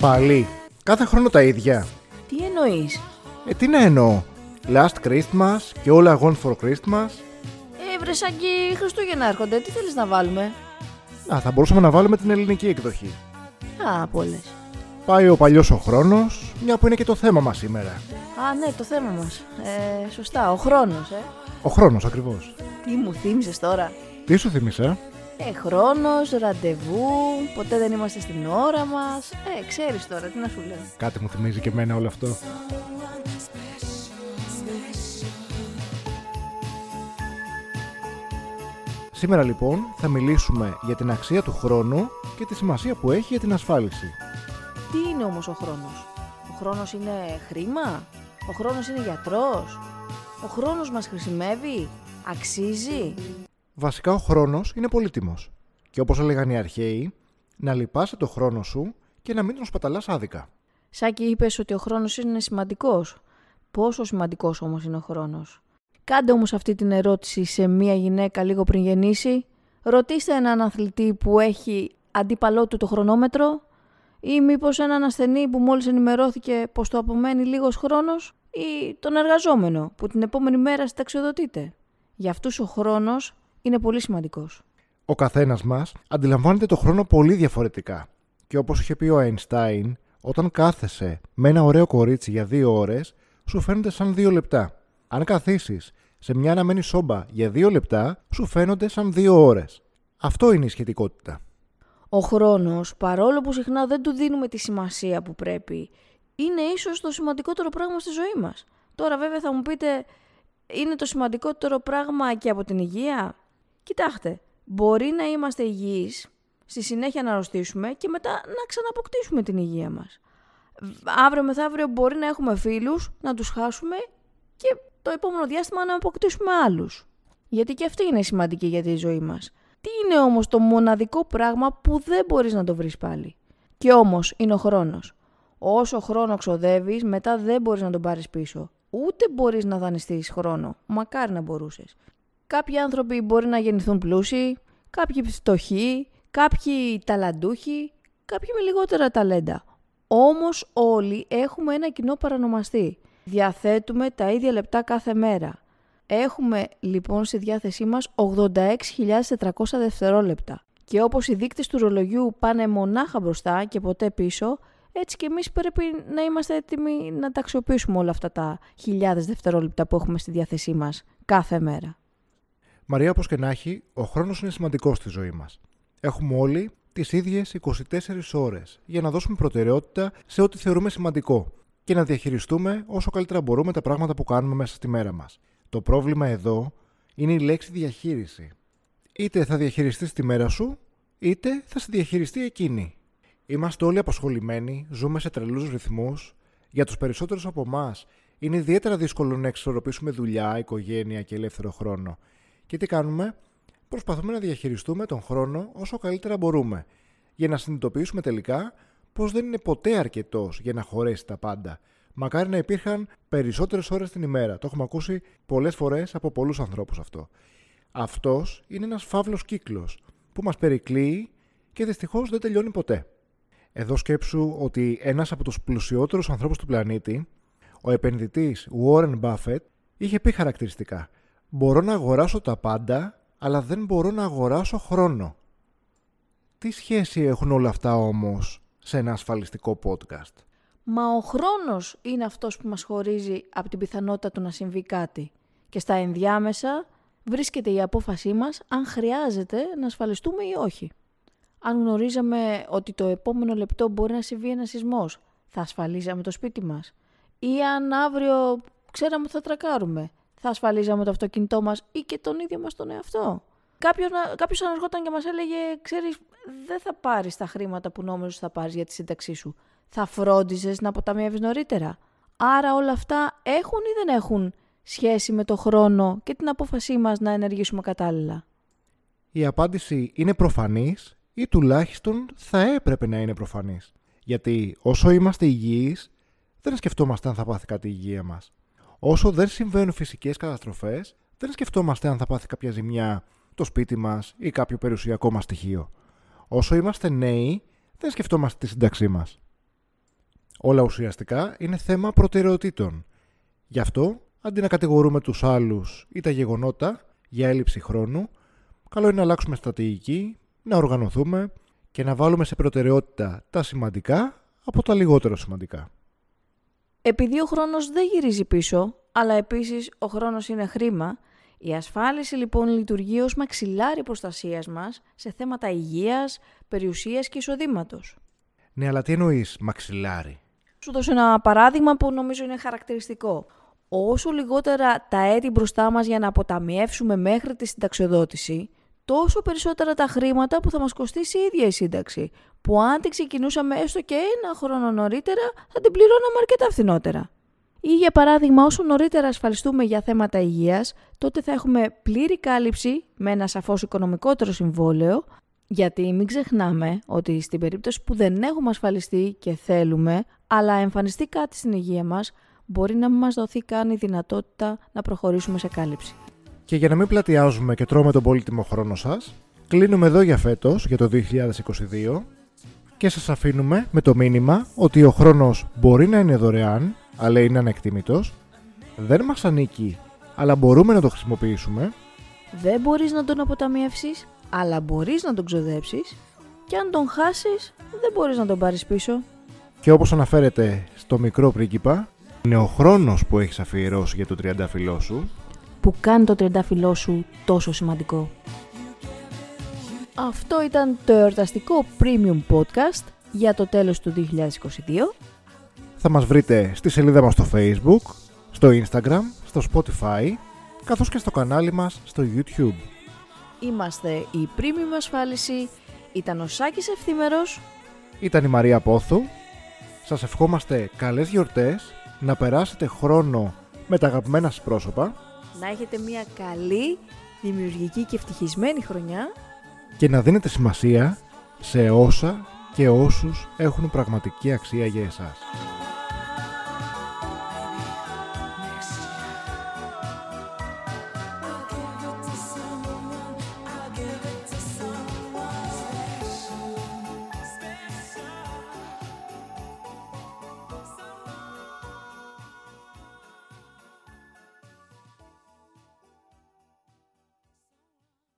Πάλι. Κάθε χρόνο τα ίδια. Τι εννοείς; Ε, τι να εννοώ. Last Christmas και All I Want for Christmas. Ε, βρε σαν και Χριστούγεννα έρχονται. Τι θέλεις να βάλουμε; Α, θα μπορούσαμε να βάλουμε την ελληνική εκδοχή. Α, πολλές. Πάει ο παλιός ο χρόνος, μια που είναι και το θέμα μας σήμερα. Α, ναι, το θέμα μας. Ε, σωστά, ο χρόνος, ε. Ο χρόνος ακριβώς. Τι μου θύμισες τώρα. Τι σου θύμισε, Ε, χρόνος, ραντεβού, ποτέ δεν είμαστε στην ώρα μας. Ε, ξέρεις τώρα, τι να σου λέω. Κάτι μου θυμίζει και εμένα όλο αυτό. Σήμερα λοιπόν θα μιλήσουμε για την αξία του χρόνου και τη σημασία που έχει για την ασφάλιση. Τι είναι όμως ο χρόνος; Ο χρόνος είναι χρήμα; Ο χρόνος είναι γιατρός; Ο χρόνος μας χρησιμεύει; Αξίζει; Βασικά ο χρόνος είναι πολύτιμος. Και όπως έλεγαν οι αρχαίοι, να λυπάσαι το χρόνο σου και να μην τον σπαταλάς άδικα. Σάκη είπες ότι ο χρόνος είναι σημαντικός. Πόσο σημαντικός όμως είναι ο χρόνος; Κάντε όμως αυτή την ερώτηση σε μία γυναίκα λίγο πριν γεννήσει. Ρωτήστε έναν αθλητή που έχει αντίπαλό του το χρονόμετρο ή μήπως έναν ασθενή που μόλις ενημερώθηκε πως το απομένει λίγος χρόνος ή τον εργαζόμενο που την επόμενη μέρα συνταξιοδοτείται. Για αυτούς ο χρόνος είναι πολύ σημαντικός. Ο καθένας μας αντιλαμβάνεται το χρόνο πολύ διαφορετικά. Και όπως είχε πει ο Einstein, όταν κάθεσαι με ένα ωραίο κορίτσι για δύο ώρες, σου φαίνονται σαν δύο λεπτά. Αν καθίσεις σε μια αναμένη σόμπα για δύο λεπτά, σου φαίνονται σαν δύο ώρες. Αυτό είναι η σχετικότητα. Ο χρόνος, παρόλο που συχνά δεν του δίνουμε τη σημασία που πρέπει, είναι ίσως το σημαντικότερο πράγμα στη ζωή μας. Τώρα βέβαια θα μου πείτε, είναι το σημαντικότερο πράγμα και από την υγεία; Κοιτάξτε, μπορεί να είμαστε υγιείς, στη συνέχεια να αρρωστήσουμε και μετά να ξαναποκτήσουμε την υγεία μας. Αύριο μεθαύριο μπορεί να έχουμε φίλους, να τους χάσουμε και το επόμενο διάστημα να αποκτήσουμε άλλους. Γιατί και αυτή είναι σημαντική για τη ζωή μας. Τι είναι όμως το μοναδικό πράγμα που δεν μπορείς να το βρεις πάλι; Και όμως είναι ο χρόνος. Όσο χρόνο ξοδεύεις, μετά δεν μπορείς να τον πάρεις πίσω. Ούτε μπορείς να δανειστείς χρόνο. Μακάρι να μπορούσες. Κάποιοι άνθρωποι μπορεί να γεννηθούν πλούσιοι, κάποιοι φτωχοί, κάποιοι ταλαντούχοι, κάποιοι με λιγότερα ταλέντα. Όμως όλοι έχουμε ένα κοινό παρανομαστή. Διαθέτουμε τα ίδια λεπτά κάθε μέρα. Έχουμε λοιπόν στη διάθεσή μας 86.400 δευτερόλεπτα. Και όπως οι δείκτες του ρολογιού πάνε μονάχα μπροστά και ποτέ πίσω, έτσι και εμείς πρέπει να είμαστε έτοιμοι να τα αξιοποιήσουμε όλα αυτά τα χιλιάδες δευτερόλεπτα που έχουμε στη διάθεσή μας κάθε μέρα. Μαρία, όπως και να έχει, ο χρόνος είναι σημαντικός στη ζωή μας. Έχουμε όλοι τις ίδιες 24 ώρες για να δώσουμε προτεραιότητα σε ό,τι θεωρούμε σημαντικό και να διαχειριστούμε όσο καλύτερα μπορούμε τα πράγματα που κάνουμε μέσα στη μέρα μας. Το πρόβλημα εδώ είναι η λέξη διαχείριση. Είτε θα διαχειριστείς τη μέρα σου, είτε θα σε διαχειριστεί εκείνη. Είμαστε όλοι απασχολημένοι, ζούμε σε τρελούς ρυθμούς. Για τους περισσότερους από εμάς είναι ιδιαίτερα δύσκολο να εξορροπήσουμε δουλειά, οικογένεια και ελεύθερο χρόνο. Και τι κάνουμε; Προσπαθούμε να διαχειριστούμε τον χρόνο όσο καλύτερα μπορούμε, για να συνειδητοποιήσουμε τελικά πως δεν είναι ποτέ αρκετός για να χωρέσει τα πάντα. Μακάρι να υπήρχαν περισσότερες ώρες την ημέρα. Το έχουμε ακούσει πολλές φορές από πολλούς ανθρώπους αυτό. Αυτός είναι ένας φαύλος κύκλος που μας περικλείει και δυστυχώς δεν τελειώνει ποτέ. Εδώ σκέψου ότι ένας από τους πλουσιότερους ανθρώπους του πλανήτη, ο επενδυτής Warren Buffett, είχε πει χαρακτηριστικά: Μπορώ να αγοράσω τα πάντα, αλλά δεν μπορώ να αγοράσω χρόνο. Τι σχέση έχουν όλα αυτά όμως σε ένα ασφαλιστικό podcast; Μα ο χρόνος είναι αυτός που μας χωρίζει από την πιθανότητα του να συμβεί κάτι. Και στα ενδιάμεσα βρίσκεται η απόφασή μας αν χρειάζεται να ασφαλιστούμε ή όχι. Αν γνωρίζαμε ότι το επόμενο λεπτό μπορεί να συμβεί ένα σεισμός, θα ασφαλίζαμε το σπίτι μας. Ή αν αύριο ξέραμε ότι θα τρακάρουμε, θα ασφαλίζαμε το αυτοκίνητό μας ή και τον ίδιο μας τον εαυτό. Κάποιος, κάποιος αναργόταν και μας έλεγε, ξέρεις, δεν θα πάρεις τα χρήματα που νόμιζες θα πάρεις για τη σύνταξή σου θα φρόντιζες να αποταμιεύεις νωρίτερα. Άρα όλα αυτά έχουν ή δεν έχουν σχέση με το χρόνο και την απόφασή μας να ενεργήσουμε κατάλληλα; Η απάντηση είναι προφανής ή τουλάχιστον θα έπρεπε να είναι προφανής. Γιατί όσο είμαστε υγιείς, δεν σκεφτόμαστε αν θα πάθει κάτι η υγεία μας. Όσο δεν συμβαίνουν φυσικές καταστροφές, δεν σκεφτόμαστε αν θα πάθει κάποια ζημιά το σπίτι μας ή κάποιο περιουσιακό μας στοιχείο. Όσο είμαστε νέοι, δεν σκεφτόμαστε τη σύνταξή μας. Όλα ουσιαστικά είναι θέμα προτεραιοτήτων. Γι' αυτό, αντί να κατηγορούμε τους άλλους ή τα γεγονότα για έλλειψη χρόνου, καλό είναι να αλλάξουμε στρατηγική, να οργανωθούμε και να βάλουμε σε προτεραιότητα τα σημαντικά από τα λιγότερο σημαντικά. Επειδή ο χρόνος δεν γυρίζει πίσω, αλλά επίσης ο χρόνος είναι χρήμα, η ασφάλιση λοιπόν λειτουργεί ως μαξιλάρι προστασίας μας σε θέματα υγείας, περιουσίας και εισοδήματος. Ναι, αλλά τι εννοείς μαξιλάρι; Σου δώσω ένα παράδειγμα που νομίζω είναι χαρακτηριστικό. Όσο λιγότερα τα έτη μπροστά μας για να αποταμιεύσουμε μέχρι τη συνταξιοδότηση, τόσο περισσότερα τα χρήματα που θα μας κοστίσει η ίδια η σύνταξη, που αν την ξεκινούσαμε έστω και ένα χρόνο νωρίτερα, θα την πληρώναμε αρκετά φθηνότερα. Ή για παράδειγμα, όσο νωρίτερα ασφαλιστούμε για θέματα υγείας, τότε θα έχουμε πλήρη κάλυψη με ένα σαφώς οικονομικότερο συμβόλαιο, γιατί μην ξεχνάμε ότι στην περίπτωση που δεν έχουμε ασφαλιστεί και θέλουμε, αλλά εμφανιστεί κάτι στην υγεία μας, μπορεί να μην μας δοθεί καν η δυνατότητα να προχωρήσουμε σε κάλυψη. Και για να μην πλατιάζουμε και τρώμε τον πολύτιμο χρόνο σας, κλείνουμε εδώ για φέτος, για το 2022, και σας αφήνουμε με το μήνυμα ότι ο χρόνος μπορεί να είναι δωρεάν, αλλά είναι ανεκτήμητος, δεν μας ανήκει, αλλά μπορούμε να το χρησιμοποιήσουμε, Δεν μπορείς να τον αποταμιεύσεις, αλλά μπορείς να τον ξοδέψεις. Και αν τον χάσεις, δεν μπορείς να τον πάρεις πίσω. και όπως αναφέρεται στο μικρό πρίγκιπα, είναι ο χρόνος που έχεις αφιερώσει για το τριαντάφυλλό σου που κάνει το τριαντάφυλλό σου τόσο σημαντικό. Αυτό ήταν το εορταστικό Premium Podcast για το τέλος του 2022. Θα μας βρείτε στη σελίδα μας στο Facebook, στο Instagram, στο Spotify, καθώς και στο κανάλι μας στο YouTube. Είμαστε η Premium Ασφάλιση, ήταν ο Σάκης Ευθύμερος, Ήταν η Μαρία Πόθου. Σας ευχόμαστε καλές γιορτές, να περάσετε χρόνο με τα αγαπημένα σας πρόσωπα να έχετε μια καλή, δημιουργική και ευτυχισμένη χρονιά. και να δίνετε σημασία σε όσα και όσους έχουν πραγματική αξία για εσάς.